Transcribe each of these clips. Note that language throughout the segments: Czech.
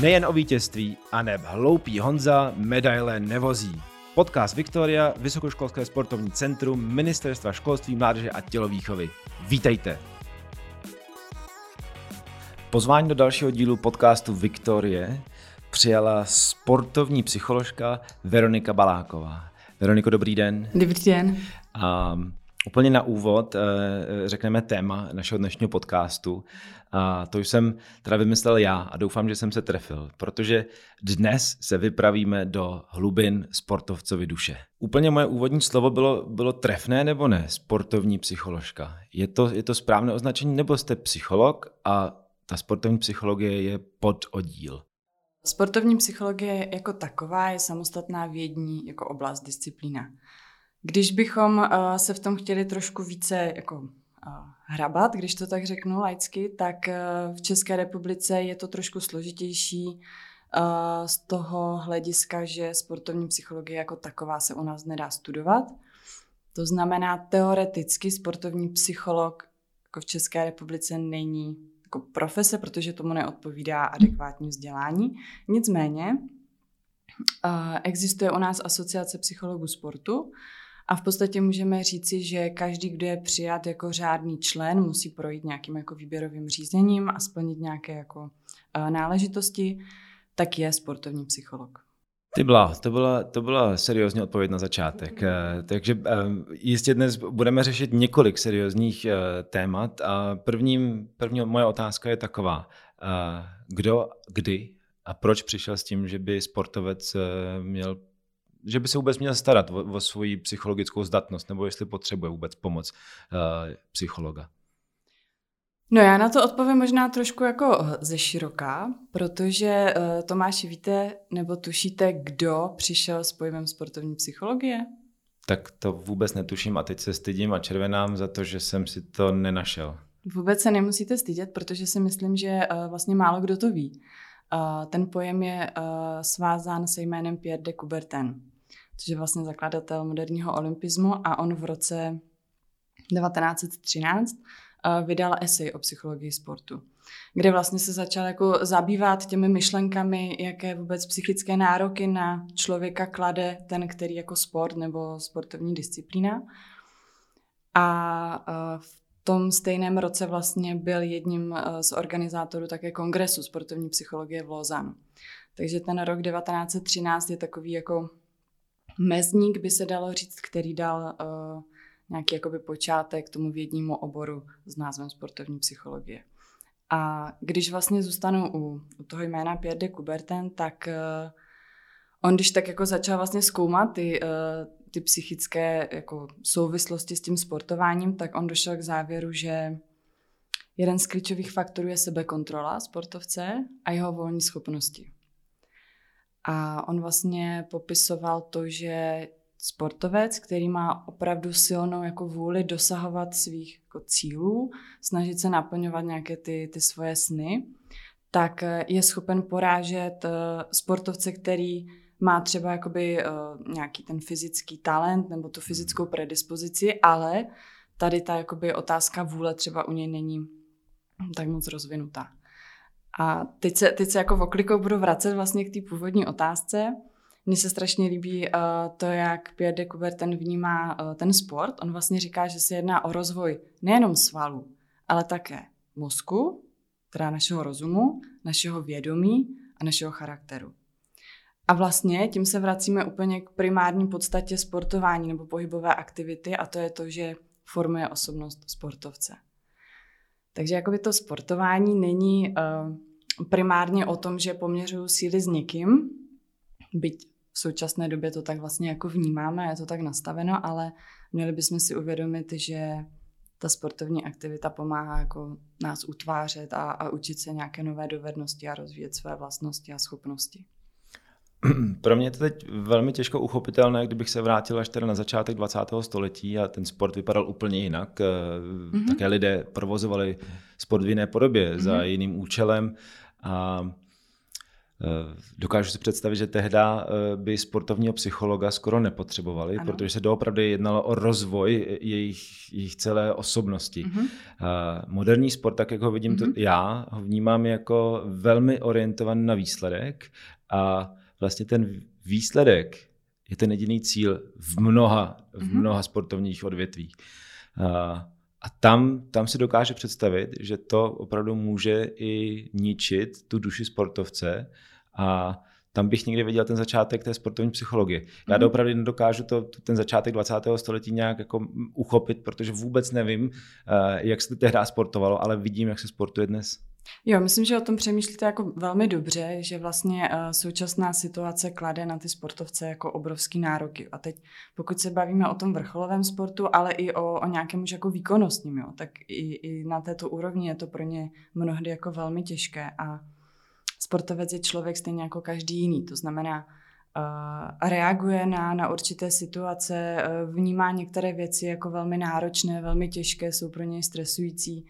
Nejen o vítězství, a neb hloupý Honza medaile nevozí. Podcast Viktoria, Vysokoškolské sportovní centrum, Ministerstva školství, mládeže a tělovýchovy. Vítejte! Pozvání do dalšího dílu podcastu Viktorie přijala sportovní psycholožka Veronika Baláková. Veroniko, dobrý den. Dobrý den. Um, Úplně na úvod eh, řekneme téma našeho dnešního podcastu. A to jsem teda vymyslel já a doufám, že jsem se trefil, protože dnes se vypravíme do hlubin sportovcovi duše. Úplně moje úvodní slovo bylo, bylo trefné nebo ne? Sportovní psycholožka. Je to, je to správné označení nebo jste psycholog a ta sportovní psychologie je pod oddíl? Sportovní psychologie jako taková je samostatná vědní jako oblast disciplína. Když bychom uh, se v tom chtěli trošku více jako uh, hrabat, když to tak řeknu laicky, tak uh, v České republice je to trošku složitější z toho hlediska, že sportovní psychologie jako taková se u nás nedá studovat. To znamená, teoreticky sportovní psycholog jako v České republice není jako profese, protože tomu neodpovídá adekvátní vzdělání. Nicméně existuje u nás asociace psychologů sportu, a v podstatě můžeme říci, že každý, kdo je přijat jako řádný člen, musí projít nějakým jako výběrovým řízením a splnit nějaké jako uh, náležitosti, tak je sportovní psycholog. Ty byla, to byla, to byla seriózní odpověď na začátek. Eh, takže eh, jistě dnes budeme řešit několik seriózních témat a prvním, první moje otázka je taková. Kdo, kdy a proč přišel s tím, že by sportovec měl že by se vůbec měl starat o, o svoji psychologickou zdatnost, nebo jestli potřebuje vůbec pomoc uh, psychologa? No já na to odpovím možná trošku jako ze široká, protože uh, Tomáši víte nebo tušíte, kdo přišel s pojmem sportovní psychologie? Tak to vůbec netuším a teď se stydím a červenám za to, že jsem si to nenašel. Vůbec se nemusíte stydět, protože si myslím, že uh, vlastně málo kdo to ví. Uh, ten pojem je uh, svázán se jménem Pierre de Coubertin což je vlastně zakladatel moderního olympismu a on v roce 1913 eh, vydal esej o psychologii sportu, kde vlastně se začal jako zabývat těmi myšlenkami, jaké vůbec psychické nároky na člověka klade ten, který jako sport nebo sportovní disciplína. A eh, v tom stejném roce vlastně byl jedním eh, z organizátorů také kongresu sportovní psychologie v Lozanu. Takže ten rok 1913 je takový jako mezník, by se dalo říct, který dal uh, nějaký jakoby počátek tomu vědnímu oboru s názvem sportovní psychologie. A když vlastně zůstanu u, u toho jména Pierre de Coubertin, tak uh, on když tak jako začal vlastně zkoumat ty, uh, ty psychické jako souvislosti s tím sportováním, tak on došel k závěru, že jeden z klíčových faktorů je sebekontrola sportovce a jeho volní schopnosti. A on vlastně popisoval to, že sportovec, který má opravdu silnou jako vůli dosahovat svých jako cílů, snažit se naplňovat nějaké ty, ty svoje sny, tak je schopen porážet uh, sportovce, který má třeba jakoby uh, nějaký ten fyzický talent nebo tu fyzickou predispozici, ale tady ta jakoby otázka vůle třeba u něj není tak moc rozvinutá. A teď se, teď se jako v oklikou budu vracet vlastně k té původní otázce. Mně se strašně líbí uh, to, jak Pierre de Coubertin vnímá uh, ten sport. On vlastně říká, že se jedná o rozvoj nejenom svalů, ale také mozku, teda našeho rozumu, našeho vědomí a našeho charakteru. A vlastně tím se vracíme úplně k primární podstatě sportování nebo pohybové aktivity a to je to, že formuje osobnost sportovce. Takže jakoby to sportování není uh, primárně o tom, že poměřuju síly s někým, byť v současné době to tak vlastně jako vnímáme, je to tak nastaveno, ale měli bychom si uvědomit, že ta sportovní aktivita pomáhá jako nás utvářet a, a učit se nějaké nové dovednosti a rozvíjet své vlastnosti a schopnosti. Pro mě je to teď velmi těžko uchopitelné, kdybych se vrátil až teda na začátek 20. století a ten sport vypadal úplně jinak. Mm-hmm. Také lidé provozovali sport v jiné podobě, mm-hmm. za jiným účelem. A Eh, dokážu si představit, že tehda eh, by sportovního psychologa skoro nepotřebovali, ano. protože se doopravdy jednalo o rozvoj jejich, jejich celé osobnosti. Uh-huh. Moderní sport, tak jak ho vidím uh-huh. to, mhm. já, ho vnímám jako velmi orientovaný na výsledek a vlastně ten výsledek je ten jediný cíl v mnoha, v mhm. mnoha sportovních odvětvích. A tam, tam si dokáže představit, že to opravdu může i ničit tu duši sportovce a tam bych někdy viděl ten začátek té sportovní psychologie. Já mm. opravdu nedokážu to, ten začátek 20. století nějak jako uchopit, protože vůbec nevím, eh, jak se tehdy sportovalo, ale vidím, jak se sportuje dnes. Jo, myslím, že o tom přemýšlíte jako velmi dobře, že vlastně uh, současná situace klade na ty sportovce jako obrovský nároky. A teď, pokud se bavíme o tom vrcholovém sportu, ale i o, o nějakém už jako výkonnostním, jo, tak i, i na této úrovni je to pro ně mnohdy jako velmi těžké. A sportovec je člověk stejně jako každý jiný. To znamená, uh, reaguje na, na určité situace, uh, vnímá některé věci jako velmi náročné, velmi těžké, jsou pro něj stresující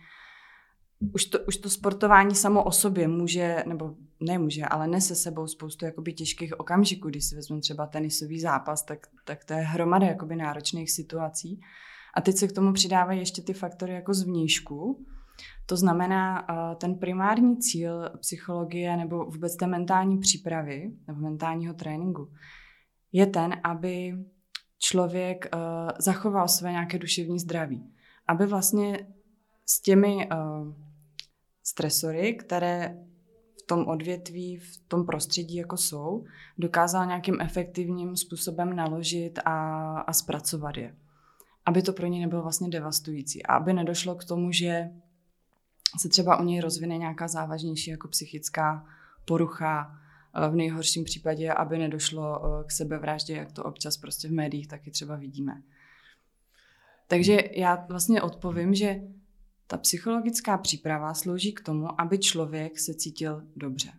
už to, už to sportování samo o sobě může, nebo nemůže, ale nese sebou spoustu jakoby těžkých okamžiků. Když si vezmu třeba tenisový zápas, tak, tak to je hromada jakoby náročných situací. A teď se k tomu přidávají ještě ty faktory jako zvnějšku. To znamená, ten primární cíl psychologie nebo vůbec té mentální přípravy nebo mentálního tréninku je ten, aby člověk zachoval své nějaké duševní zdraví. Aby vlastně s těmi stresory, které v tom odvětví, v tom prostředí jako jsou, dokázal nějakým efektivním způsobem naložit a, a zpracovat je. Aby to pro ně nebylo vlastně devastující. A aby nedošlo k tomu, že se třeba u něj rozvine nějaká závažnější jako psychická porucha, v nejhorším případě, aby nedošlo eh, k sebevraždě, jak to občas prostě v médiích taky třeba vidíme. Takže já vlastně odpovím, že ta psychologická příprava slouží k tomu, aby člověk se cítil dobře.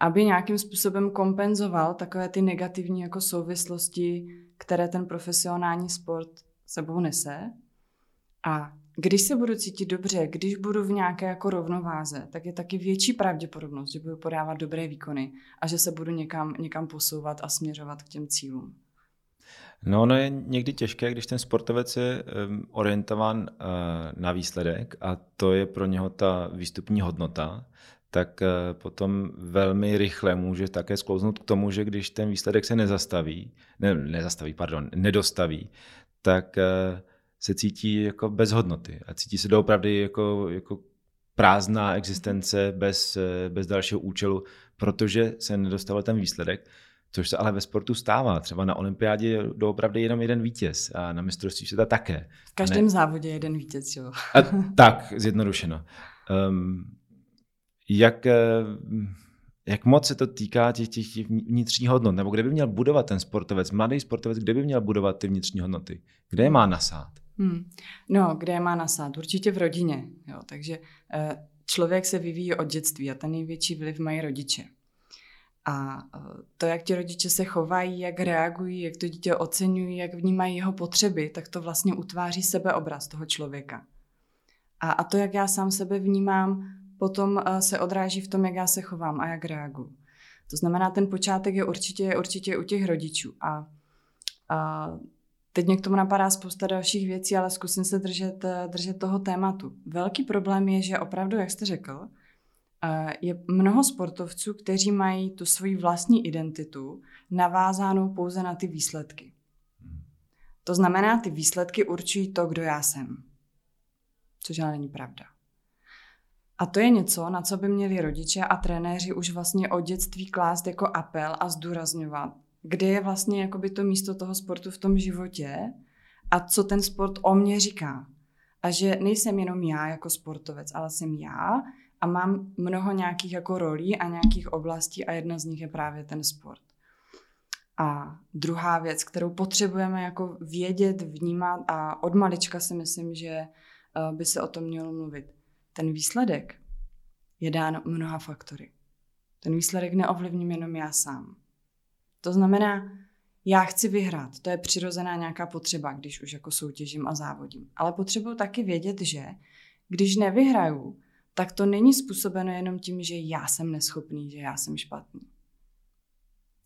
Aby nějakým způsobem kompenzoval takové ty negativní jako souvislosti, které ten profesionální sport sebou nese. A když se budu cítit dobře, když budu v nějaké jako rovnováze, tak je taky větší pravděpodobnost, že budu podávat dobré výkony a že se budu někam, někam posouvat a směřovat k těm cílům. No, ono je někdy těžké, když ten sportovec je orientován eh, na výsledek a to je pro něho ta výstupní hodnota, tak eh, potom velmi rychle může také sklouznout k tomu, že když ten výsledek se nezastaví, ne, nezastaví, pardon, nedostaví, tak eh, se cítí jako bez hodnoty a cítí se doopravdy jako, jako prázdná existence bez, bez dalšího účelu, protože se nedostavil ten výsledek což se ale ve sportu stává. Třeba na olympiádě je doopravdy jenom jeden vítěz a na mistrovství světa také. V každém ne? závodě jeden vítěz, jo. A, tak, zjednodušeno. Um, jak, eh, jak moc se to týká těch, těch vnitřních hodnot? Nebo kde by měl budovat ten sportovec, mladý sportovec, kde by měl budovat ty vnitřní hodnoty? Kde je má nasát? Hmm. No, kde je má nasát? Určitě v rodině. Jo. Takže eh, člověk se vyvíjí od dětství a ten největší vliv mají rodiče. A e, to, jak ti rodiče se chovají, jak reagují, jak to dítě oceňují, jak vnímají jeho potřeby, tak to vlastně utváří sebeobraz toho člověka. A, a to, jak já sám sebe vnímám, potom e, se odráží v tom, jak já se chovám a jak reaguju. To znamená, ten počátek je určitě, určitě u těch rodičů. A, a teď mě k tomu napadá spousta dalších věcí, ale zkusím se držet, e, držet toho tématu. Velký problém je, že opravdu, jak jste řekl, je mnoho sportovců, kteří mají tu svoji vlastní identitu navázánou pouze na ty výsledky. To znamená, ty výsledky určují to, kdo já jsem. Což ale není pravda. A to je něco, na co by měli rodiče a trenéři už vlastně od dětství klást jako apel a zdůrazňovat, kde je vlastně jakoby to místo toho sportu v tom životě a co ten sport o mě říká. A že nejsem jenom já jako sportovec, ale jsem já, a mám mnoho nějakých jako rolí a nějakých oblastí a jedna z nich je právě ten sport. A druhá věc, kterou potřebujeme jako vědět, vnímat a od malička si myslím, že eh, by se o tom mělo mluvit. Ten výsledek je dán mnoha faktory. Ten výsledek neovlivním jenom já sám. To znamená, já chci vyhrát, to je přirozená nějaká potřeba, když už jako soutěžím a závodím. Ale potřebuji taky vědět, že když nevyhraju, tak to není způsobeno jenom tím, že já jsem neschopný, že já jsem špatný.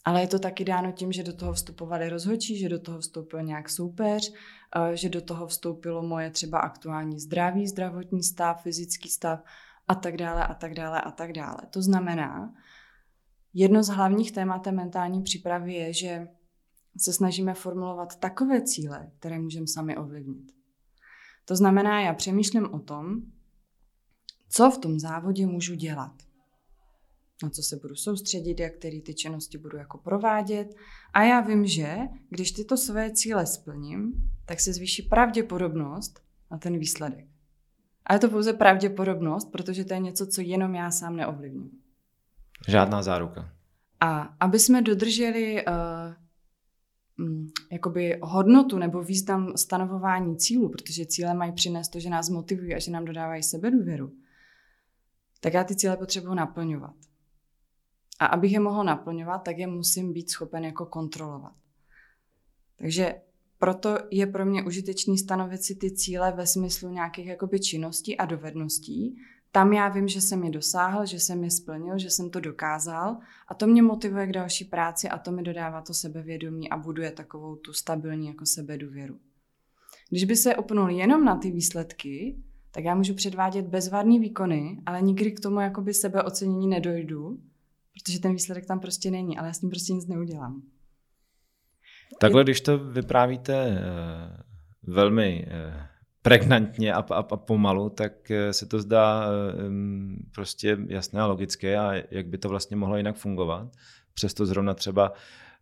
Ale je to taky dáno tím, že do toho vstupovali rozhodčí, že do toho vstoupil nějak soupeř, eh, že do toho vstoupilo moje třeba aktuální zdraví, zdravotní stav, fyzický stav a tak dále a tak dále a tak dále. To znamená, jedno z hlavních témat mentální přípravy je, že se snažíme formulovat takové cíle, které můžeme sami ovlivnit. To znamená, já přemýšlím o tom, co v tom závodě můžu dělat. Na co se budu soustředit, jak který ty činnosti budu jako provádět. A já vím, že když tyto své cíle splním, tak se zvýší pravděpodobnost na ten výsledek. A je to pouze pravděpodobnost, protože to je něco, co jenom já sám neovlivním. Žádná záruka. A aby jsme dodrželi uh, jakoby hodnotu nebo význam stanovování cílu, protože cíle mají přinést to, že nás motivují a že nám dodávají sebedůvěru, tak já ty cíle potřebuji naplňovat. A abych je mohl naplňovat, tak je musím být schopen jako kontrolovat. Takže proto je pro mě užitečný stanovit si ty cíle ve smyslu nějakých jakoby činností a dovedností, tam já vím, že jsem je dosáhl, že jsem je splnil, že jsem to dokázal a to mě motivuje k další práci a to mi dodává to sebevědomí a buduje takovou tu stabilní jako sebedůvěru. Když by se opnul jenom na ty výsledky, tak já můžu předvádět bezvadný výkony, ale nikdy k tomu jakoby sebeocenění nedojdu, protože ten výsledek tam prostě není, ale já s tím prostě nic neudělám. Takhle, když to vyprávíte uh, velmi uh, pregnantně a, a, a pomalu, tak eh, se to zdá prostě jasné a logické a jak by to vlastně mohlo jinak fungovat. Přesto zrovna třeba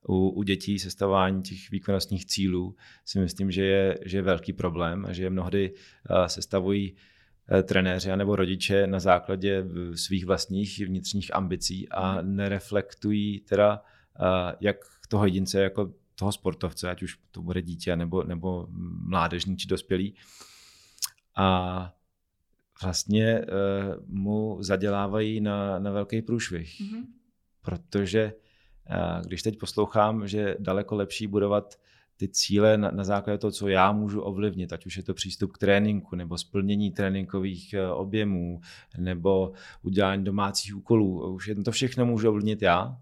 u, u dětí sestavování těch výkonnostních cílů si myslím, že je, že je velký problém a že je mnohdy uh, sestavují uh, trenéři nebo rodiče na základě svých vlastních vnitřních ambicí a nereflektují teda uh, jak toho jedince jako toho sportovce, ať už to bude dítě nebo, nebo mládežní či dospělý, a vlastně uh, mu zadělávají na, na velký průšvih. Mm-hmm. Protože uh, když teď poslouchám, že daleko lepší budovat ty cíle na, na základě toho, co já můžu ovlivnit, ať už je to přístup k tréninku, nebo splnění tréninkových uh, objemů, nebo udělání domácích úkolů. Už to všechno můžu ovlivnit já.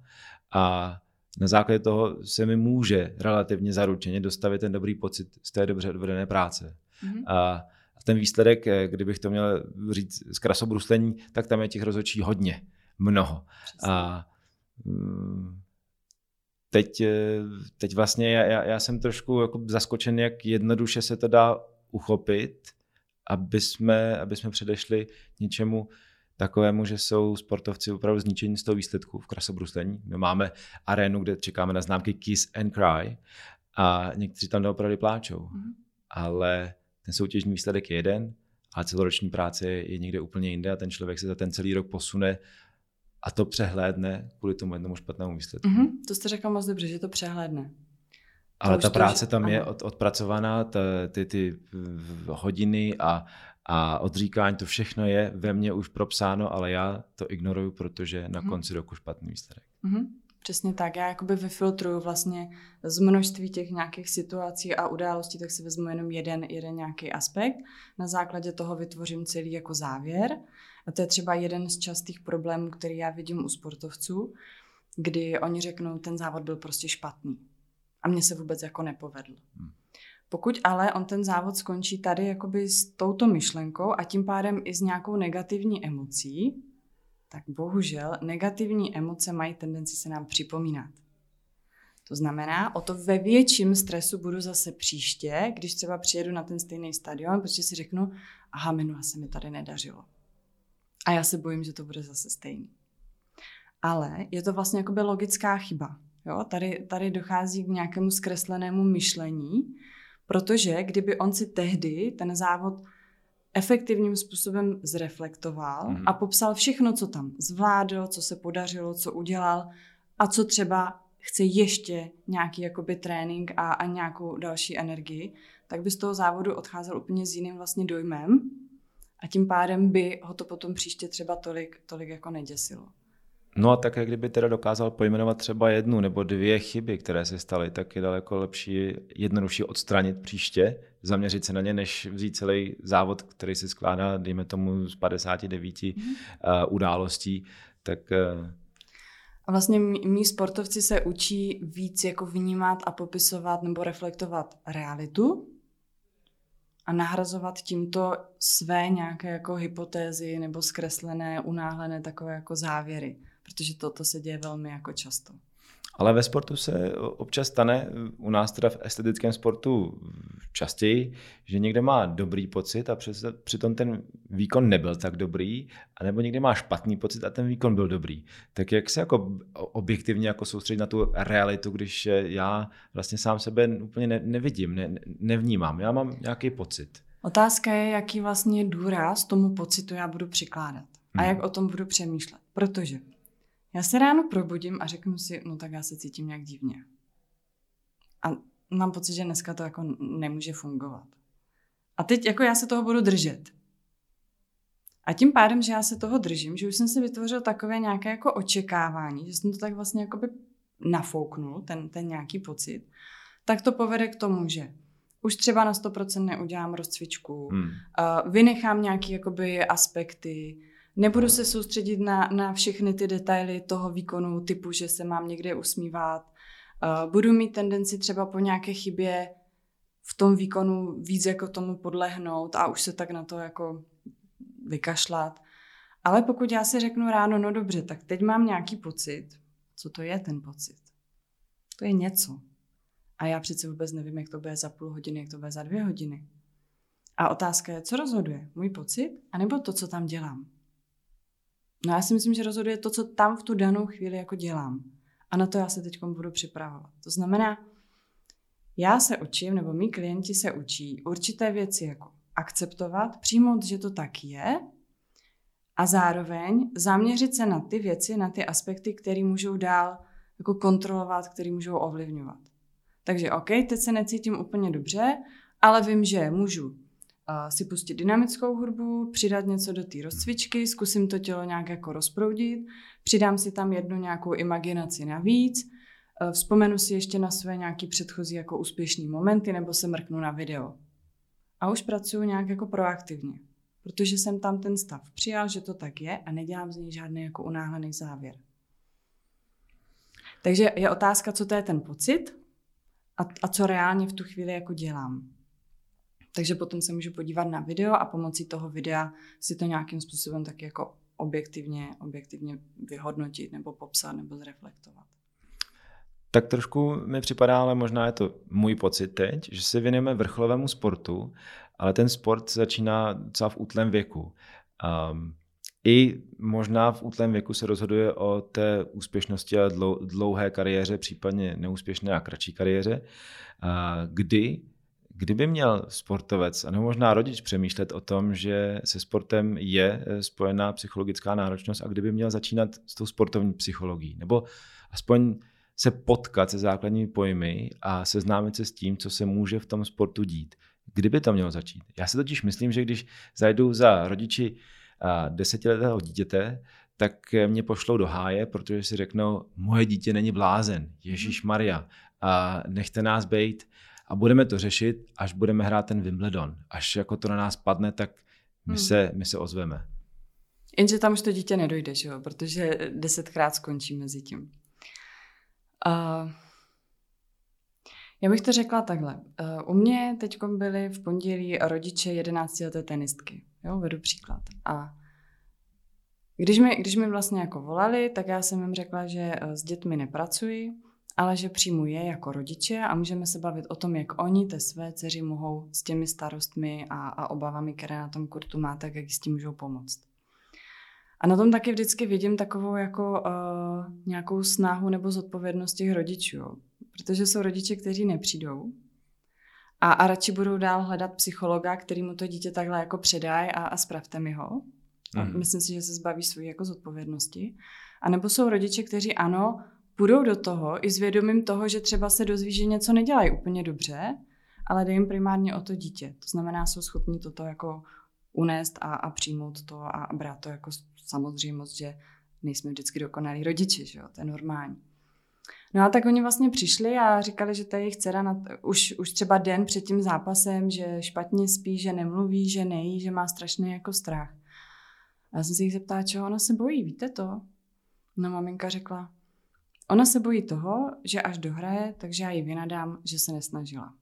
A na základě toho se mi může relativně zaručeně dostavit ten dobrý pocit z té dobře odvedené práce. Mm-hmm. A ten výsledek, eh, kdybych to měl říct z krasobruslení, tak tam je těch rozhodčí hodně, mnoho. Přesně. A mm, teď, eh, teď vlastně já, já jsem trošku jako zaskočen, jak jednoduše se to dá uchopit, aby jsme, aby jsme předešli něčemu takovému, že jsou sportovci opravdu zničení z toho výsledku v krasobruslení. My máme arénu, kde čekáme na známky Kiss and Cry a někteří tam opravdu pláčou. Mm-hmm. Ale ten soutěžní výsledek je jeden, ale celoroční práce je někde úplně jinde a ten člověk se za ten celý rok posune a to přehlédne kvůli tomu jednomu špatnému výsledku. Mm-hmm, to jste řekl moc dobře, že to přehlédne. Ale ta práce tam je od, odpracovaná, ta, ty, ty hodiny a, a odříkání, to všechno je ve mně už propsáno, ale já to ignoruju, protože na mm-hmm. konci roku špatný výsledek. Mm-hmm. Přesně tak. Já jakoby vyfiltruju vlastně z množství těch nějakých situací a událostí, tak si vezmu jenom jeden, jeden nějaký aspekt. Na základě toho vytvořím celý jako závěr. A to je třeba jeden z častých problémů, který já vidím u sportovců, kdy oni řeknou, ten závod byl prostě špatný. A mně se vůbec jako nepovedl. Hmm. Pokud ale on ten závod skončí tady jakoby s touto myšlenkou a tím pádem i s nějakou negativní emocí, tak bohužel negativní emoce mají tendenci se nám připomínat. To znamená, o to ve větším stresu budu zase příště, když třeba přijedu na ten stejný stadion, protože si řeknu, aha, minule se mi tady nedařilo. A já se bojím, že to bude zase stejný. Ale je to vlastně jakoby logická chyba. Jo? Tady, tady dochází k nějakému zkreslenému myšlení, protože kdyby on si tehdy ten závod efektivním způsobem zreflektoval mm. a popsal všechno, co tam zvládl, co se podařilo, co udělal a co třeba chce ještě nějaký jakoby trénink a, a nějakou další energii, tak by z toho závodu odcházel úplně s jiným vlastně dojmem a tím pádem by ho to potom příště třeba tolik, tolik jako neděsilo. No a tak, jak kdyby teda dokázal pojmenovat třeba jednu nebo dvě chyby, které se staly, tak je daleko lepší, jednodušší odstranit příště, zaměřit se na ně, než vzít celý závod, který se skládá, dejme tomu, z 59 mm. uh, událostí, tak uh, a vlastně mý sportovci se učí víc jako vnímat a popisovat nebo reflektovat realitu a nahrazovat tímto své nějaké jako hypotézy nebo zkreslené, unáhlené takové jako závěry, protože toto se děje velmi jako často. Ale ve sportu se občas stane, u nás teda v estetickém sportu častěji, že někde má dobrý pocit a přitom ten výkon nebyl tak dobrý, anebo někde má špatný pocit a ten výkon byl dobrý. Tak jak se jako objektivně jako soustředit na tu realitu, když já vlastně sám sebe úplně ne, nevidím, ne, nevnímám, já mám nějaký pocit. Otázka je, jaký vlastně důraz tomu pocitu já budu přikládat a hmm. jak o tom budu přemýšlet. Protože já se ráno probudím a řeknu si, no tak já se cítím nějak divně. A mám pocit, že dneska to jako nemůže fungovat. A teď jako já se toho budu držet. A tím pádem, že já se toho držím, že už jsem si vytvořil takové nějaké jako očekávání, že jsem to tak vlastně jako by nafouknul, ten, ten nějaký pocit, tak to povede k tomu, že už třeba na 100% neudělám rozcvičku, hmm. uh, vynechám nějaké jakoby aspekty, Nebudu se soustředit na, na všechny ty detaily toho výkonu, typu, že se mám někde usmívat. Uh, budu mít tendenci třeba po nějaké chybě v tom výkonu víc jako tomu podlehnout a už se tak na to jako vykašlat. Ale pokud já si řeknu ráno, no dobře, tak teď mám nějaký pocit. Co to je ten pocit? To je něco. A já přece vůbec nevím, jak to bude za půl hodiny, jak to bude za dvě hodiny. A otázka je, co rozhoduje? Můj pocit? A nebo to, co tam dělám? No já si myslím, že rozhoduje to, co tam v tu danou chvíli jako dělám. A na to já se teď budu připravovat. To znamená, já se učím, nebo mý klienti se učí určité věci jako akceptovat, přijmout, že to tak je a zároveň zaměřit se na ty věci, na ty aspekty, které můžou dál jako kontrolovat, které můžou ovlivňovat. Takže OK, teď se necítím úplně dobře, ale vím, že můžu si pustit dynamickou hudbu, přidat něco do té rozcvičky, zkusím to tělo nějak jako rozproudit, přidám si tam jednu nějakou imaginaci navíc, e, vzpomenu si ještě na své nějaký předchozí jako úspěšný momenty nebo se mrknu na video. A už pracuji nějak jako proaktivně, protože jsem tam ten stav přijal, že to tak je a nedělám z něj žádný jako unáhlený závěr. Takže je otázka, co to je ten pocit a, a co reálně v tu chvíli jako dělám. Takže potom se můžu podívat na video a pomocí toho videa si to nějakým způsobem tak jako objektivně, objektivně vyhodnotit nebo popsat nebo zreflektovat. Tak trošku mi připadá, ale možná je to můj pocit teď, že se věnujeme vrcholovému sportu, ale ten sport začíná docela v útlém věku. Um, I možná v útlém věku se rozhoduje o té úspěšnosti a dlouhé kariéře, případně neúspěšné a kratší kariéře, kdy Kdyby měl sportovec, nebo možná rodič přemýšlet o tom, že se sportem je eh, spojená psychologická náročnost a kdyby měl začínat s tou sportovní psychologií, nebo aspoň se potkat se základními pojmy a seznámit se s tím, co se může v tom sportu dít. Kdyby to mělo začít? Já si totiž myslím, že když zajdu za rodiči desetiletého dítěte, tak mě pošlou do háje, protože si řeknou, moje dítě není blázen, Ježíš Maria, a nechte nás bejt a budeme to řešit, až budeme hrát ten Wimbledon. Až jako to na nás padne, tak my, hmm. se, my se ozveme. Jenže tam už to dítě nedojde, že jo? protože desetkrát skončí mezi tím. Uh, já bych to řekla takhle. Uh, u mě teď byli v pondělí rodiče 11 leté tenistky. Jo, vedu příklad. A když mi, když mi vlastně jako volali, tak já jsem jim řekla, že s dětmi nepracuji, ale že přijmu je jako rodiče a můžeme se bavit o tom, jak oni té své dceři mohou s těmi starostmi a, a obavami, které na tom kurtu má, tak jak s tím můžou pomoct. A na tom taky vždycky vidím takovou jako uh, nějakou snahu nebo zodpovědnost těch rodičů, protože jsou rodiče, kteří nepřijdou a, a radši budou dál hledat psychologa, který mu to dítě takhle jako předají a, a spravte mi ho. A mm. myslím si, že se zbaví svojí jako zodpovědnosti. A nebo jsou rodiče, kteří ano, půjdou do toho i s vědomím toho, že třeba se dozví, že něco nedělají úplně dobře, ale jde jim primárně o to dítě. To znamená, jsou schopni toto jako unést a, a přijmout to a brát to jako samozřejmost, že nejsme vždycky dokonalí rodiče, že jo, to je normální. No a tak oni vlastně přišli a říkali, že ta jejich dcera na, už, už třeba den před tím zápasem, že špatně spí, že nemluví, že nejí, že má strašný jako strach. A já jsem se jich zeptala, čeho ona se bojí, víte to? No maminka řekla, ona se bojí toho, že až dohraje, takže já ji vynadám, že se nesnažila.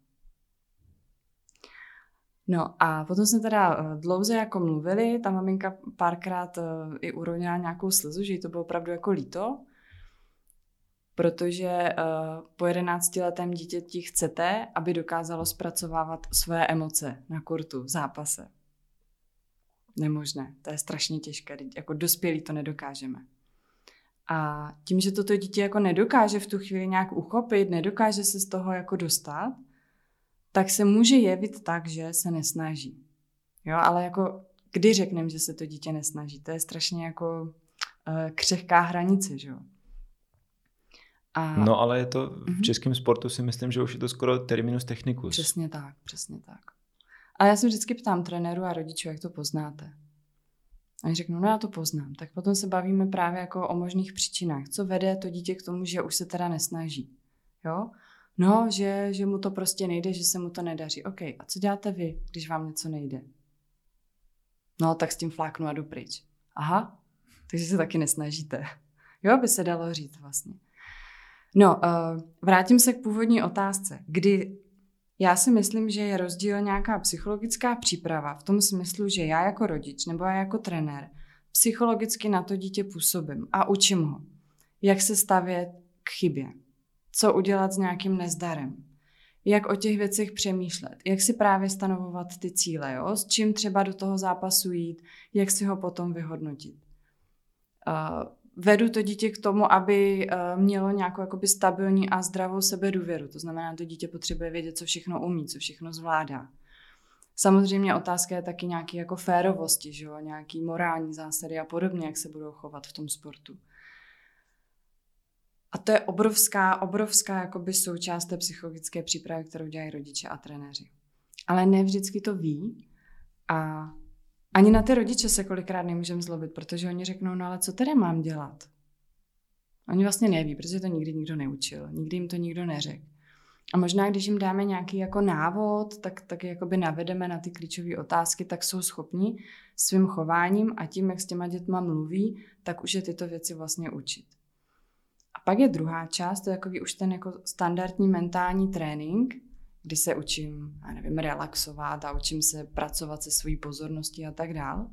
No a potom jsme teda eh, dlouze jako mluvili, ta maminka párkrát eh, i urovnila nějakou slzu, že jí to bylo opravdu jako líto, protože uh, po 11 letém dítěti chcete, aby dokázalo zpracovávat své emoce na kurtu, v zápase. Nemožné, to je strašně těžké, jako dospělí to nedokážeme. A tím, že toto dítě jako nedokáže v tu chvíli nějak uchopit, nedokáže se z toho jako dostat, tak se může jevit tak, že se nesnaží. Jo, ale jako kdy řekneme, že se to dítě nesnaží? To je strašně jako uh, křehká hranice, že jo? A... No ale je to v mhm. českém sportu si myslím, že už je to skoro terminus technicus. Přesně tak, přesně tak. A já se vždycky ptám trenéru a rodičů, jak to poznáte. A oni řeknou, no já to poznám. Tak potom se bavíme právě jako o možných příčinách. Co vede to dítě k tomu, že už se teda nesnaží. Jo? No, že, že mu to prostě nejde, že se mu to nedaří. OK, a co děláte vy, když vám něco nejde? No, tak s tím fláknu a jdu pryč. Aha, takže se taky nesnažíte. Jo, by se dalo říct vlastně. No, uh, vrátím se k původní otázce, kdy já si myslím, že je rozdíl nějaká psychologická příprava v tom smyslu, že já jako rodič nebo já jako trenér psychologicky na to dítě působím a učím ho, jak se stavět k chybě, co udělat s nějakým nezdarem, jak o těch věcech přemýšlet, jak si právě stanovovat ty cíle, jo? s čím třeba do toho zápasu jít, jak si ho potom vyhodnotit. Uh, vedu to dítě k tomu, aby uh, mělo nějakou jakoby stabilní a zdravou sebedůvěru. To znamená, to dítě potřebuje vědět, co všechno umí, co všechno zvládá. Samozřejmě otázka je taky nějaký jako férovosti, že jo? nějaký morální zásady a podobně, jak se budou chovat v tom sportu. A to je obrovská, obrovská jakoby součást té psychologické přípravy, kterou dělají rodiče a trenéři. Ale ne vždycky to ví a ani na ty rodiče se kolikrát nemůžeme zlobit, protože oni řeknou, no ale co teda mám dělat? Oni vlastně neví, protože to nikdy nikdo neučil, nikdy jim to nikdo neřekl. A možná, když jim dáme nějaký jako návod, tak, tak jakoby navedeme na ty klíčové otázky, tak jsou schopni svým chováním a tím, jak s těma dětma mluví, tak už je tyto věci vlastně učit. A pak je druhá část, to je takový už ten jako standardní mentální trénink, kdy se učím, já nevím, relaxovat a učím se pracovat se svojí pozorností a tak dál.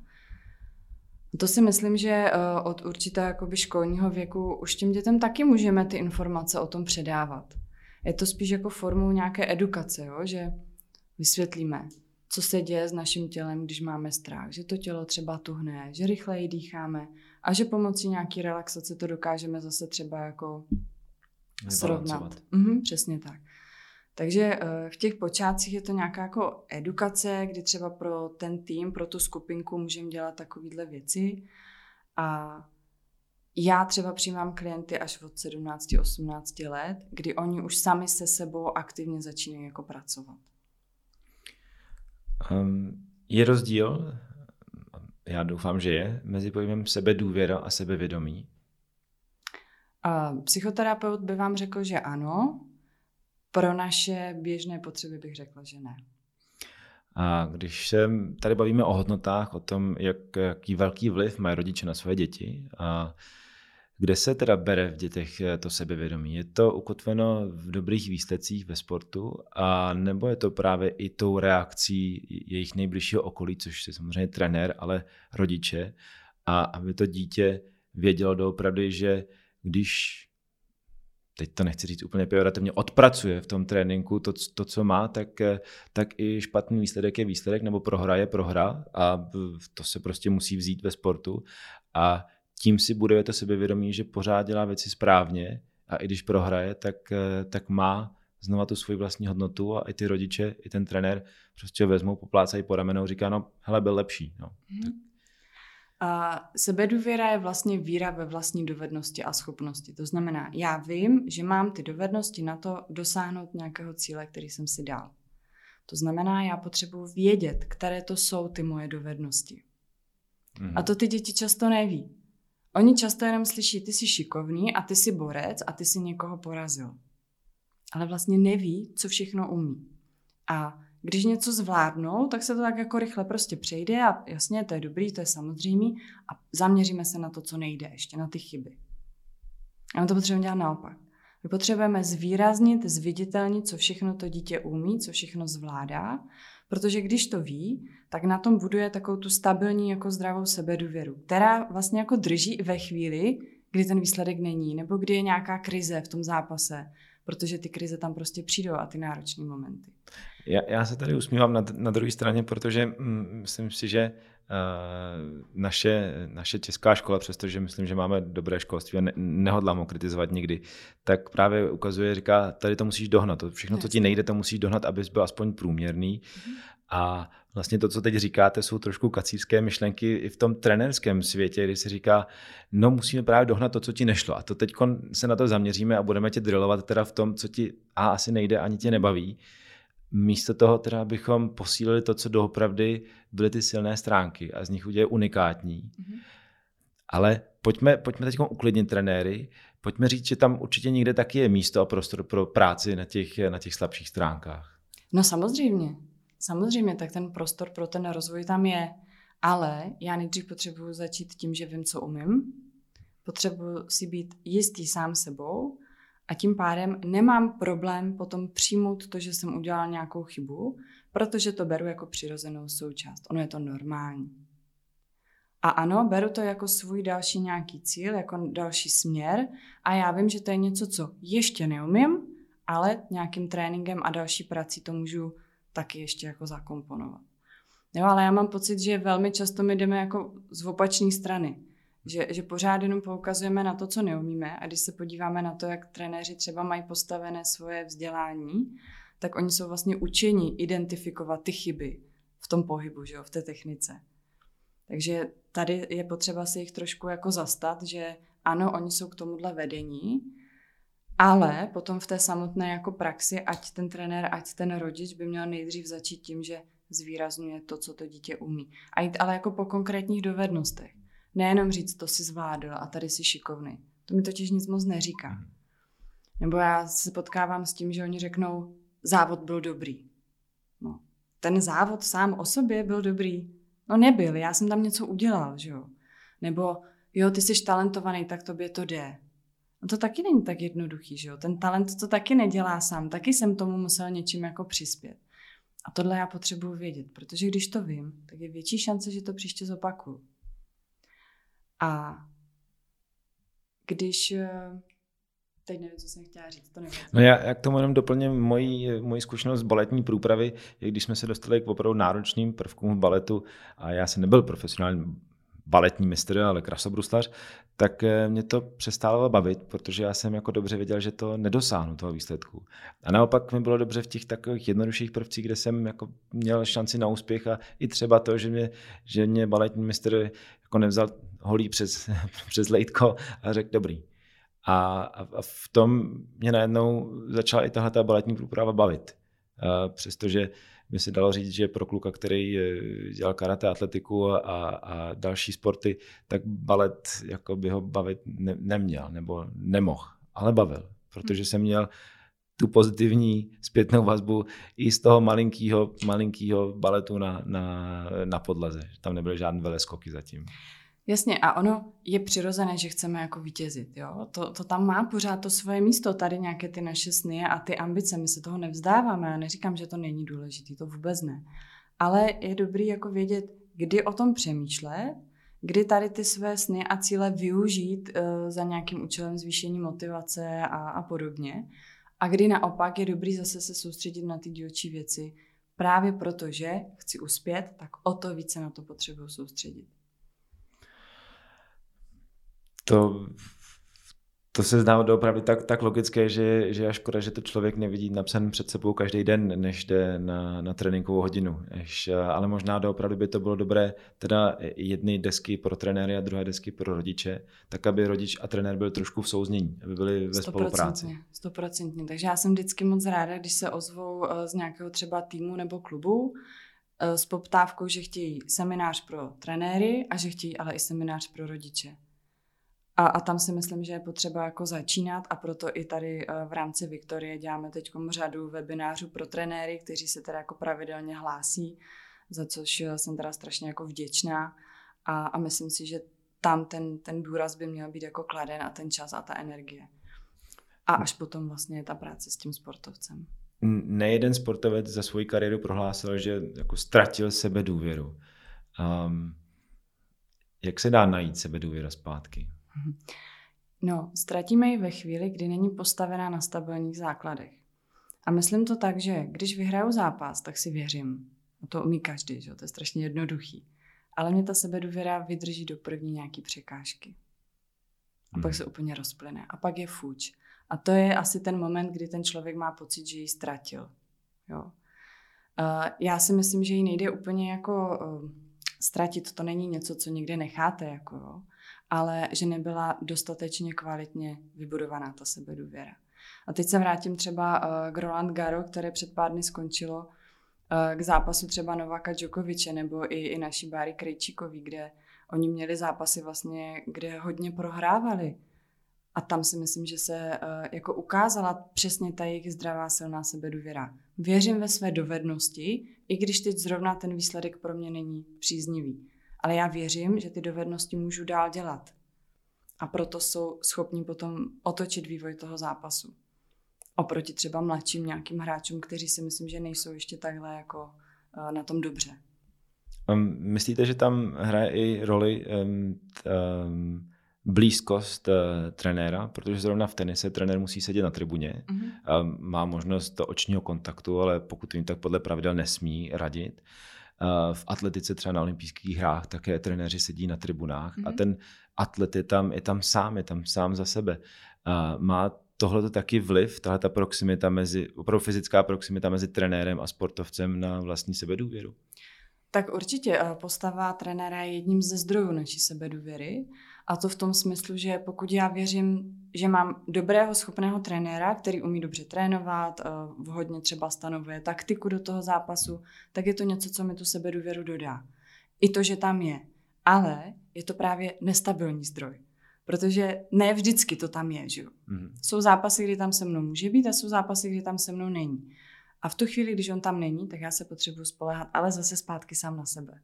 To si myslím, že eh, od určitého jakoby školního věku už těm dětem taky můžeme ty informace o tom předávat. Je to spíš jako formou nějaké edukace, jo? že vysvětlíme, co se děje s naším tělem, když máme strach, že to tělo třeba tuhne, že rychleji dýcháme a že pomocí nějaké relaxace to dokážeme zase třeba jako srovnat. Mhm, přesně tak. Takže eh, v těch počátcích je to nějaká jako edukace, kdy třeba pro ten tým, pro tu skupinku můžeme dělat takovéhle věci. A já třeba přijímám klienty až od 17-18 let, kdy oni už sami se sebou aktivně začínají jako pracovat. Um, je rozdíl, já doufám, že je, mezi pojmem sebedůvěra a sebevědomí? Uh, psychoterapeut by vám řekl, že ano, pro naše běžné potřeby bych řekla, že ne. A když se tady bavíme o hodnotách, o tom, jak, jaký velký vliv mají rodiče na své děti, a kde se teda bere v dětech to sebevědomí? Je to ukotveno v dobrých výsledcích ve sportu, a nebo je to právě i tou reakcí jejich nejbližšího okolí, což je samozřejmě trenér, ale rodiče, a aby to dítě vědělo doopravdy, že když teď to nechci říct úplně pejorativně, odpracuje v tom tréninku to, to, co má, tak, eh, tak i špatný výsledek je výsledek, nebo prohra je prohra a to se prostě musí vzít ve sportu a tím si budujete sebevědomí, že pořád dělá věci správně a i když prohraje, tak, eh, tak má znova tu svoji vlastní hodnotu a i ty rodiče, i ten trenér prostě vezmou, poplácají po ramenou, říká, no hele, byl lepší. No. Mm. Tak a sebedůvěra je vlastně víra ve vlastní dovednosti a schopnosti. To znamená, já vím, že mám ty dovednosti na to dosáhnout nějakého cíle, který jsem si dal. To znamená, já potřebuji vědět, které to jsou ty moje dovednosti. Mm. A to ty děti často neví. Oni často jenom slyší, ty jsi šikovný a ty jsi borec a ty jsi někoho porazil. Ale vlastně neví, co všechno umí. A když něco zvládnou, tak se to tak jako rychle prostě přejde a jasně, to je dobrý, to je samozřejmý a zaměříme se na to, co nejde, ještě na ty chyby. A my to potřebujeme dělat naopak. My potřebujeme zvýraznit, zviditelnit, co všechno to dítě umí, co všechno zvládá, protože když to ví, tak na tom buduje takovou tu stabilní jako zdravou sebedůvěru, která vlastně jako drží ve chvíli, kdy ten výsledek není, nebo kdy je nějaká krize v tom zápase, protože ty krize tam prostě přijdou a ty náročné momenty. Já, já se tady usmívám na, na druhé straně, protože mm, myslím si, že uh, naše, naše česká škola, přestože myslím, že máme dobré školství a ne, nehodlám ho kritizovat nikdy, tak právě ukazuje, říká, tady to musíš dohnat. To všechno, co ti nejde, to musíš dohnat, abys byl aspoň průměrný. Mm-hmm. A vlastně to, co teď říkáte, jsou trošku kacířské myšlenky i v tom trenerském světě, kdy se říká, no musíme právě dohnat to, co ti nešlo. A to teď se na to zaměříme a budeme tě drillovat teda v tom, co ti a asi nejde, ani tě nebaví. Místo toho teda bychom posílili to, co doopravdy byly ty silné stránky a z nich udělali unikátní. Mm-hmm. Ale pojďme, pojďme teď uklidnit trenéry, pojďme říct, že tam určitě někde taky je místo a prostor pro práci na těch, na těch slabších stránkách. No samozřejmě. Samozřejmě, tak ten prostor pro ten rozvoj tam je. Ale já nejdřív potřebuji začít tím, že vím, co umím. Potřebuji si být jistý sám sebou a tím pádem nemám problém potom přijmout to, že jsem udělal nějakou chybu, protože to beru jako přirozenou součást. Ono je to normální. A ano, beru to jako svůj další nějaký cíl, jako další směr a já vím, že to je něco, co ještě neumím, ale nějakým tréninkem a další prací to můžu taky ještě jako zakomponovat. Jo, ale já mám pocit, že velmi často my jdeme jako z opačné strany. Že, že pořád jenom poukazujeme na to, co neumíme a když se podíváme na to, jak trenéři třeba mají postavené svoje vzdělání, tak oni jsou vlastně učeni identifikovat ty chyby v tom pohybu, že jo, v té technice. Takže tady je potřeba si jich trošku jako zastat, že ano, oni jsou k tomuhle vedení, ale potom v té samotné jako praxi, ať ten trenér, ať ten rodič by měl nejdřív začít tím, že zvýrazňuje to, co to dítě umí. A jít ale jako po konkrétních dovednostech. Nejenom říct, to si zvládl a tady si šikovný. To mi totiž nic moc neříká. Mhm. Nebo já se potkávám s tím, že oni řeknou, závod byl dobrý. No, ten závod sám o sobě byl dobrý. No nebyl, já jsem tam něco udělal, že jo. Nebo jo, ty jsi talentovaný, tak tobě to jde. No to taky není tak jednoduchý, že jo. Ten talent to taky nedělá sám, taky jsem tomu musel něčím jako přispět. A tohle já potřebuji vědět, protože když to vím, tak je větší šance, že to příště zopakuju. A když eh, teď nevím, co jsem chtěla říct, to. No já, já k tomu jenom doplním moji, moji zkušenost z baletní průpravy, když jsme se dostali k opravdu náročným prvkům v baletu a já jsem nebyl profesionální baletní mistr, ale krasobruslař, tak eh, mě to přestalo bavit, protože já jsem jako dobře věděl, že to nedosáhnu toho výsledku. A naopak mi bylo dobře v těch takových jednodušších prvcích, kde jsem jako měl šanci na úspěch a i třeba to, že mě, že mě baletní mistr jako nevzal holí přes, přes lejtko a řekl dobrý. A, a v tom mě najednou začala i tahle ta baletní průprava bavit. A přestože by se dalo říct, že pro kluka, který dělal karate, atletiku a, a další sporty, tak balet jako by ho bavit ne, neměl nebo nemohl, ale bavil, protože jsem měl tu pozitivní zpětnou vazbu i z toho malinkého, malinkého baletu na, na, na podlaze. Tam nebyly žádné veleskoky zatím. Jasně, a ono je přirozené, že chceme jako vítězit, jo? To, to tam má pořád to svoje místo, tady nějaké ty naše sny a ty ambice, my se toho nevzdáváme, já neříkám, že to není důležité, to vůbec ne. Ale je dobrý jako vědět, kdy o tom přemýšlet, kdy tady ty své sny a cíle využít uh, za nějakým účelem zvýšení motivace a, a podobně. A kdy naopak je dobrý zase se soustředit na ty dílčí věci, právě protože chci uspět, tak o to více na to potřebuji soustředit to, to se zdá opravdu tak, tak logické, že, že je škoda, že to člověk nevidí napsaný před sebou každý den, než jde na, na tréninkovou hodinu. Než, ale možná doopravdy by to bylo dobré, teda jedny desky pro trenéry a druhé desky pro rodiče, tak aby rodič a trenér byl trošku v souznění, aby byli ve spolupráci. Stoprocentně. Takže já jsem vždycky moc ráda, když se ozvou eh, z nějakého třeba týmu nebo klubu, eh, s poptávkou, že chtějí seminář pro trenéry a že chtějí ale i seminář pro rodiče. A, a tam si myslím, že je potřeba jako začínat a proto i tady eh, v rámci Viktorie děláme teď řadu webinářů pro trenéry, kteří se teda jako pravidelně hlásí, za což eh, jsem teda strašně jako vděčná a, a myslím si, že tam ten, ten důraz by měl být jako kladen a ten čas a ta energie. A až potom vlastně je ta práce s tím sportovcem. Nejeden sportovec za svou kariéru prohlásil, že jako ztratil sebe důvěru. Um, jak se dá najít sebe důvěra zpátky? No, ztratíme ji ve chvíli, kdy není postavená na stabilních základech. A myslím to tak, že když vyhraju zápas, tak si věřím. A to umí každý, že? to je strašně jednoduchý. Ale mě ta sebedůvěra vydrží do první nějaký překážky. A hmm. pak se úplně rozplyne. A pak je fuč. A to je asi ten moment, kdy ten člověk má pocit, že ji ztratil. Jo. Uh, já si myslím, že ji nejde úplně jako uh, ztratit. To není něco, co někde necháte. Jako, jo ale že nebyla dostatečně kvalitně vybudovaná ta sebedůvěra. A teď se vrátím třeba uh, k Roland Garo, které před pár dny skončilo uh, k zápasu třeba Novaka Djokoviče nebo i, i naší Báry Krejčíkový, kde oni měli zápasy vlastně, kde hodně prohrávali. A tam si myslím, že se uh, jako ukázala přesně ta jejich zdravá silná sebedůvěra. Věřím ve své dovednosti, i když teď zrovna ten výsledek pro mě není příznivý ale já věřím, že ty dovednosti můžu dál dělat. A proto jsou schopni potom otočit vývoj toho zápasu. Oproti třeba mladším nějakým hráčům, kteří si myslím, že nejsou ještě takhle jako uh, na tom dobře. Myslíte, že tam hraje i roli um, um, blízkost uh, trenéra, protože zrovna v tenise trenér musí sedět na tribuně, mm-hmm. a má možnost to očního kontaktu, ale pokud jim tak podle pravidel nesmí radit. Eh, v atletice třeba na olympijských hrách také trenéři sedí na tribunách mm-hmm. a mhm. ten atlet je tam, je tam sám, je tam sám za sebe. A má tohle to taky vliv, tahle ta proximita mezi, opravdu fyzická proximita mezi trenérem a sportovcem na vlastní sebedůvěru? Tak určitě eh, postava trenéra je jedním ze zdrojů naší sebedůvěry a to v tom smyslu, že pokud já věřím, že mám dobrého, schopného trenéra, který umí dobře trénovat, eh, vhodně třeba stanovuje taktiku do toho zápasu, tak je to něco, co mi tu sebedůvěru dodá. I to, že tam je. Ale je to právě nestabilní zdroj. Protože ne vždycky to tam je, že jo. Mm. Jsou zápasy, kdy tam se mnou může být a jsou zápasy, kdy tam se mnou není. A v tu chvíli, když on tam není, tak já se potřebuji spolehat, ale zase zpátky sám na sebe.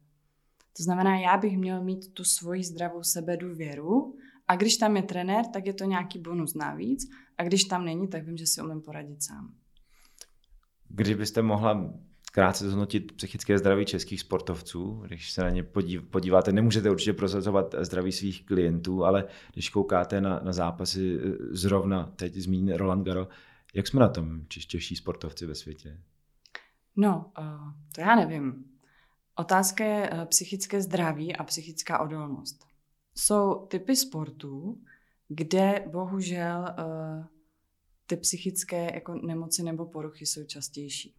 To znamená, já bych měl mít tu svoji zdravou sebedůvěru a když tam je trenér, tak je to nějaký bonus navíc a když tam není, tak vím, že si umím poradit sám. Kdybyste mohla krátce zhodnotit psychické zdraví českých sportovců, když se na ně podíváte, nemůžete určitě prosazovat zdraví svých klientů, ale když koukáte na, na zápasy eh, zrovna teď zmíní Roland Garo, jak jsme na tom čeští sportovci ve světě? No, uh, to já nevím. Otázka je uh, psychické zdraví a psychická odolnost. Jsou typy sportů, kde bohužel uh, ty psychické jako nemoci nebo poruchy jsou častější.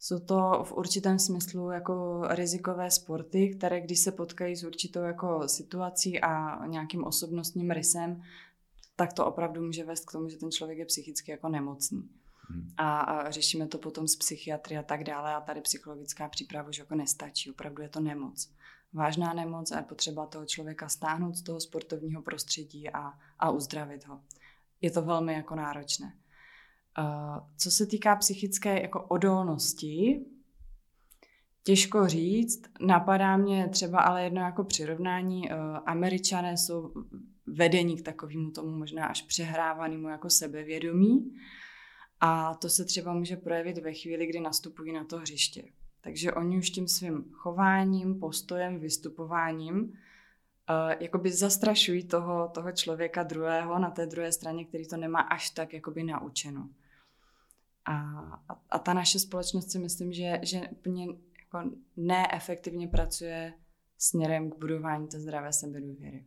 Jsou to v určitém smyslu jako rizikové sporty, které když se potkají s určitou jako situací a nějakým osobnostním rysem, tak to opravdu může vést k tomu, že ten člověk je psychicky jako nemocný. Hmm. A, a řešíme to potom z psychiatrie a tak dále a tady psychologická příprava už jako nestačí, opravdu je to nemoc. Vážná nemoc a je potřeba toho člověka stáhnout z toho sportovního prostředí a, a uzdravit ho. Je to velmi jako náročné. Uh, co se týká psychické jako odolnosti, Těžko říct, napadá mě třeba ale jedno jako přirovnání. Uh, Američané jsou vedení k takovému tomu možná až přehrávanému jako sebevědomí. A to se třeba může projevit ve chvíli, kdy nastupují na to hřiště. Takže oni už tím svým chováním, postojem, vystupováním uh, jakoby zastrašují toho, toho člověka druhého na té druhé straně, který to nemá až tak jakoby naučeno. A, a, a ta naše společnost si myslím, že, že úplně jako neefektivně pracuje směrem k budování té zdravé sebedůvěry.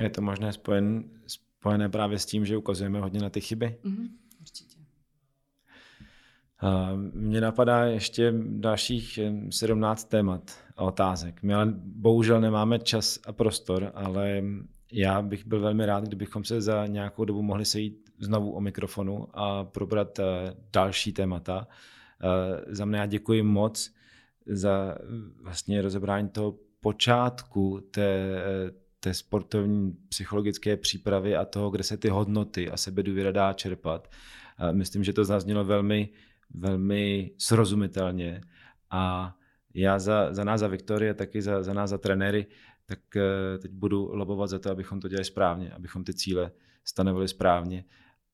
Je to možné spojen, spojené právě s tím, že ukazujeme hodně na ty chyby? Mm-hmm, určitě. Mně napadá ještě dalších 17 témat a otázek. My ale bohužel nemáme čas a prostor, ale já bych byl velmi rád, kdybychom se za nějakou dobu mohli sejít znovu o mikrofonu a probrat eh, další témata. Eh, za mě já děkuji moc za vlastně rozebrání toho počátku té, té sportovní psychologické přípravy a toho, kde se ty hodnoty a sebedůvěra dá čerpat. Myslím, že to zaznělo velmi, velmi srozumitelně a já za, za nás, za Viktorie, taky za, za nás, za trenéry, tak eh, teď budu lobovat za to, abychom to dělali správně, abychom ty cíle stanovili správně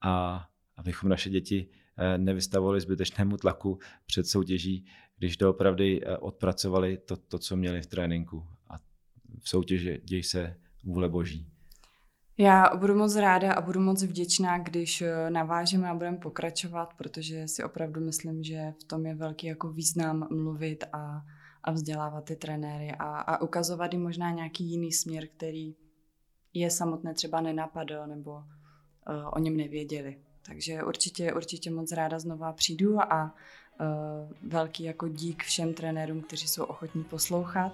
a abychom naše děti eh, nevystavovali zbytečnému tlaku před soutěží, když doopravdy eh, odpracovali to, to, co měli v tréninku. A v soutěži děj se vůle boží. Já budu moc ráda a budu moc vděčná, když navážeme a budeme pokračovat, protože si opravdu myslím, že v tom je velký jako význam mluvit a, a vzdělávat ty trenéry a, a ukazovat jim možná nějaký jiný směr, který je samotné třeba nenapadl nebo uh, o něm nevěděli. Takže určitě, určitě moc ráda znova přijdu a uh, velký jako dík všem trenérům, kteří jsou ochotní poslouchat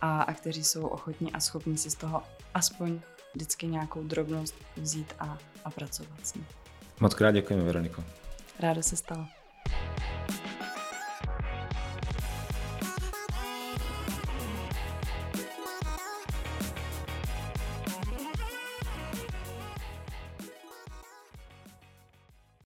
a, a kteří jsou ochotní a schopní si z toho aspoň vždycky nějakou drobnost vzít a, a pracovat s ní. Moc krát děkujeme, Veroniko. Ráda se stalo.